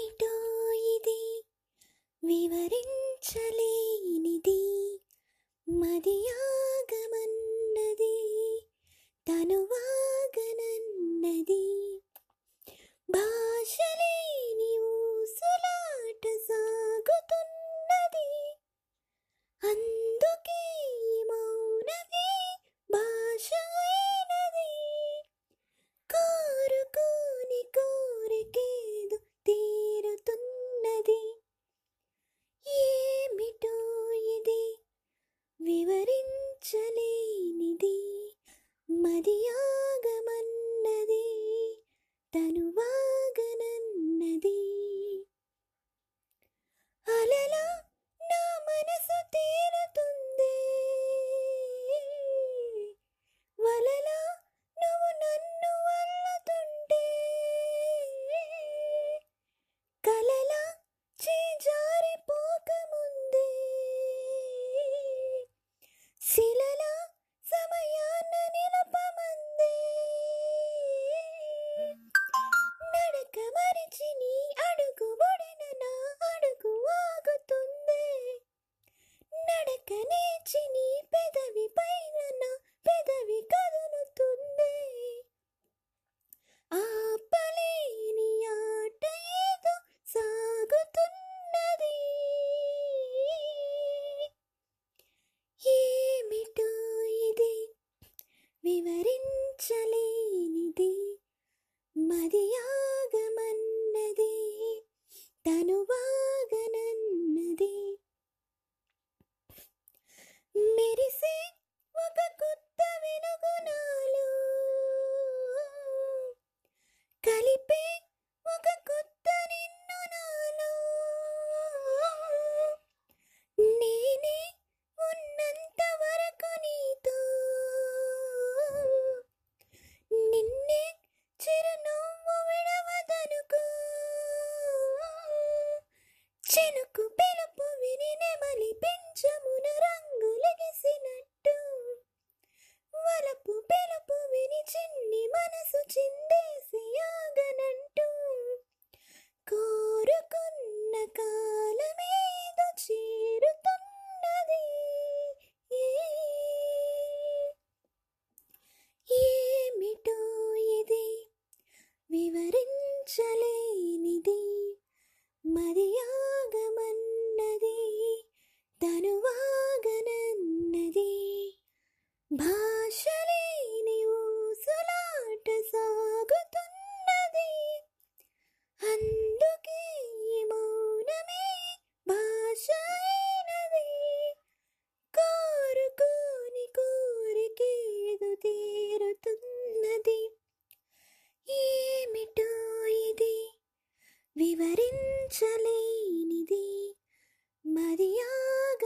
ఏమిటో ఇది వివరించలేనిది. మది ఆగమన్నది తనువా たの உதவி తనువాగనన్నది భాషలేని ఊసులాట సాగుతున్నది. అందుకే మౌనమే భాష అయినది కోరుకోని కోరికేదు తీరుతున్నది. ఏమిటో ఇది? వివరించలేనిది. மரியாக